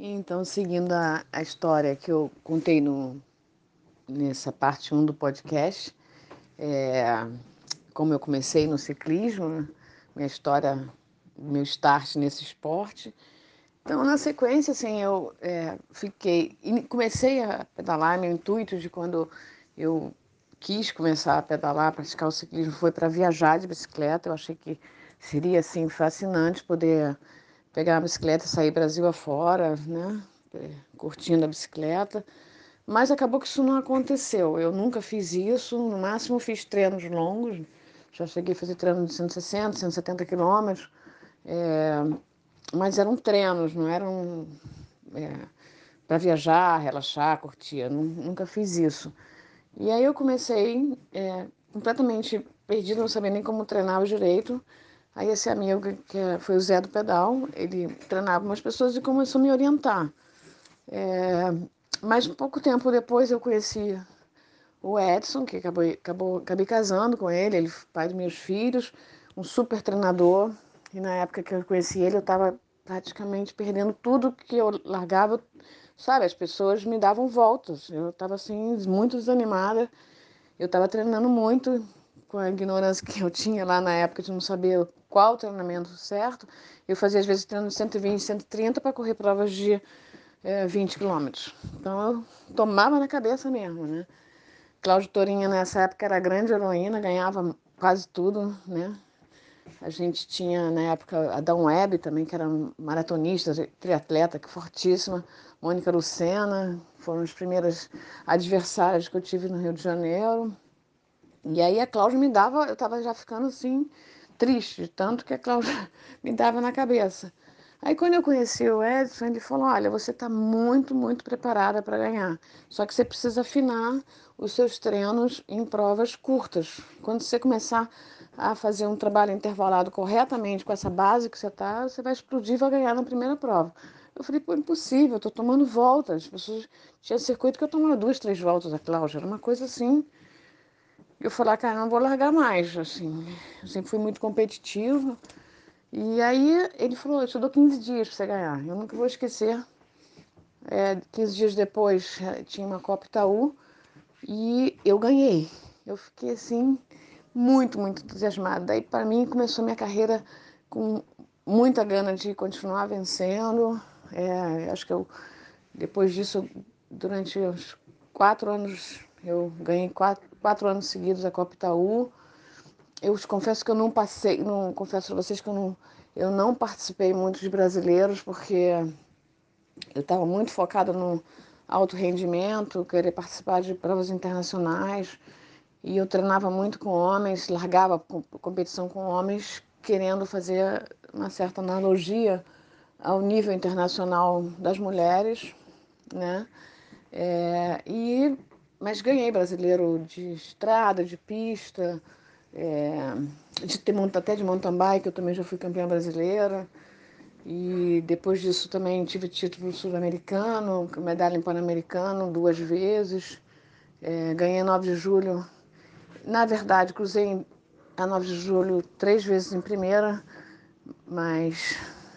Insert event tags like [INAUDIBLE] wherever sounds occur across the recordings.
Então, seguindo a, a história que eu contei no, nessa parte 1 do podcast, é, como eu comecei no ciclismo, né, minha história, meu start nesse esporte. Então, na sequência, assim, eu é, fiquei, comecei a pedalar, meu intuito de quando eu quis começar a pedalar, praticar o ciclismo, foi para viajar de bicicleta. Eu achei que seria, assim, fascinante poder pegar a bicicleta e sair Brasil afora, né? Curtindo a bicicleta. Mas acabou que isso não aconteceu. Eu nunca fiz isso, no máximo fiz treinos longos. Já cheguei a fazer treino de 160, 170 quilômetros. É, mas eram treinos, não eram é, para viajar, relaxar, curtir. Eu nunca fiz isso. E aí eu comecei é, completamente perdido, não sabia nem como treinava direito. Aí esse amigo, que foi o Zé do Pedal, ele treinava umas pessoas e começou a me orientar. É, mas pouco tempo depois eu conheci o Edson, que acabou, acabou, acabei casando com ele, ele pai dos meus filhos, um super treinador. E na época que eu conheci ele, eu estava praticamente perdendo tudo que eu largava, sabe? As pessoas me davam voltas. Eu estava assim, muito desanimada. Eu estava treinando muito, com a ignorância que eu tinha lá na época de não saber qual treinamento certo. Eu fazia às vezes treino de 120, 130 para correr provas de é, 20 quilômetros. Então eu tomava na cabeça mesmo, né? Cláudio Torinha nessa época era grande heroína, ganhava quase tudo, né? A gente tinha na época a Dawn Webb também, que era maratonista, triatleta, que fortíssima. Mônica Lucena, foram as primeiras adversárias que eu tive no Rio de Janeiro. E aí a Cláudia me dava, eu estava já ficando assim, triste, tanto que a Cláudia [LAUGHS] me dava na cabeça. Aí quando eu conheci o Edson, ele falou: Olha, você está muito, muito preparada para ganhar. Só que você precisa afinar os seus treinos em provas curtas. Quando você começar a fazer um trabalho intervalado corretamente com essa base que você está, você vai explodir e vai ganhar na primeira prova. Eu falei, pô, impossível, eu tô tomando voltas. As pessoas tinha circuito que eu tomava duas, três voltas a Cláudia. Era uma coisa assim eu falei, cara, não vou largar mais, assim. Eu sempre fui muito competitiva. E aí ele falou, eu te dou 15 dias para você ganhar. Eu nunca vou esquecer. É, 15 dias depois é, tinha uma Copa Itaú e eu ganhei. Eu fiquei assim, muito, muito entusiasmada. Daí para mim começou minha carreira com muita gana de continuar vencendo. É, acho que eu, depois disso, durante os quatro anos, eu ganhei quatro, quatro anos seguidos a Copa Itaú. Eu confesso que eu não passei, não confesso para vocês que eu não, eu não participei muito de brasileiros porque eu estava muito focada no alto rendimento, querer participar de provas internacionais e eu treinava muito com homens, largava competição com homens, querendo fazer uma certa analogia ao nível internacional das mulheres, né? É, e mas ganhei brasileiro de estrada, de pista, é, de ter até de mountain bike, eu também já fui campeã brasileira. E depois disso também tive título sul-americano, medalha em pan-americano duas vezes. É, ganhei 9 de julho. Na verdade, cruzei a 9 de julho três vezes em primeira, mas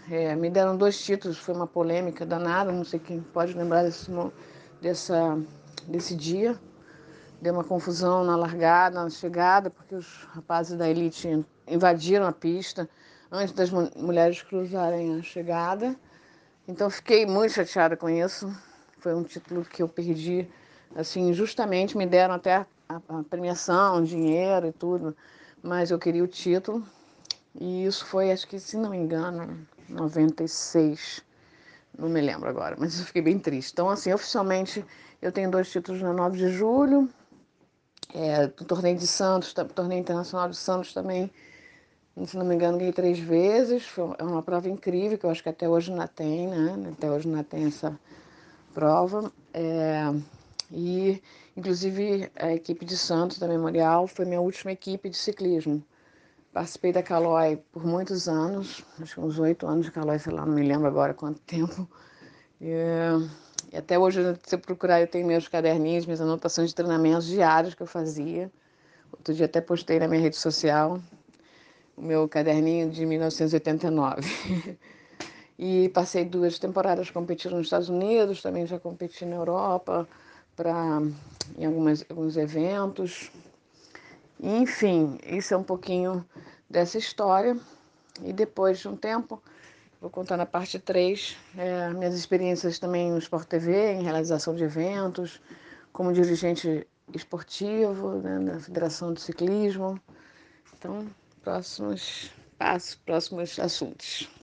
é, me deram dois títulos, foi uma polêmica danada, não sei quem pode lembrar desse, dessa desse dia. Deu uma confusão na largada, na chegada, porque os rapazes da elite invadiram a pista antes das mulheres cruzarem a chegada. Então fiquei muito chateada com isso. Foi um título que eu perdi, assim, justamente me deram até a, premiação, dinheiro e tudo, mas eu queria o título. E isso foi, acho que, se não me engano, 96. Não me lembro agora, mas eu fiquei bem triste. Então, assim, oficialmente eu tenho dois títulos na 9 de julho, é, do torneio de Santos, torneio internacional de Santos também, se não me engano, ganhei três vezes. Foi é uma prova incrível, que eu acho que até hoje não tem, né? Até hoje não tem essa prova. É, e, inclusive, a equipe de Santos, da Memorial, foi minha última equipe de ciclismo. Participei da Calói por muitos anos, acho que uns oito anos de Calói, sei lá, não me lembro agora quanto tempo. E até hoje, se eu procurar, eu tenho meus caderninhos, minhas anotações de treinamentos diários que eu fazia. Outro dia até postei na minha rede social o meu caderninho de 1989. [LAUGHS] E passei duas temporadas competindo nos Estados Unidos, também já competi na Europa, pra, em algumas, alguns eventos. Enfim, isso é um pouquinho dessa história. E depois de um tempo, vou contar na parte 3, é, minhas experiências também no Sport TV, em realização de eventos, como dirigente esportivo né, na Federação de Ciclismo. Então, próximos passos, próximos assuntos.